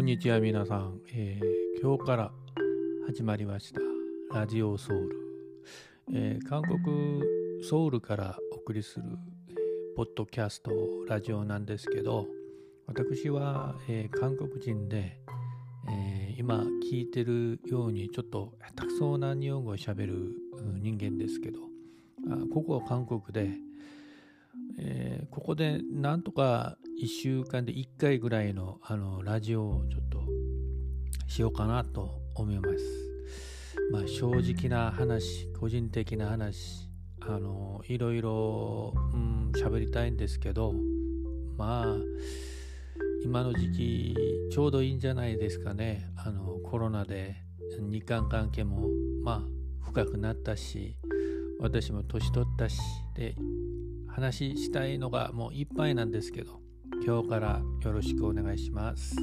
こんにちは皆さん、えー、今日から始まりました。ラジオソウル、えー、韓国ソウルからお送りする、ポッドキャストラジオなんですけど私は、えー、韓国人で、えー、今聞いてるようにちょっと下手くそな日本語をしゃべる人間ですけどあここは韓国で、えー、ここでなんとか1週間で1回ぐらいのあのラジオをちょっとしようかなと思います。まあ、正直な話、個人的な話、あのいろいろ喋、うん、りたいんですけど、まあ、今の時期ちょうどいいんじゃないですかね。あのコロナで日韓関係もまあ深くなったし、私も年取ったし、で話したいのがもういっぱいなんですけど今日からよろしくお願いします。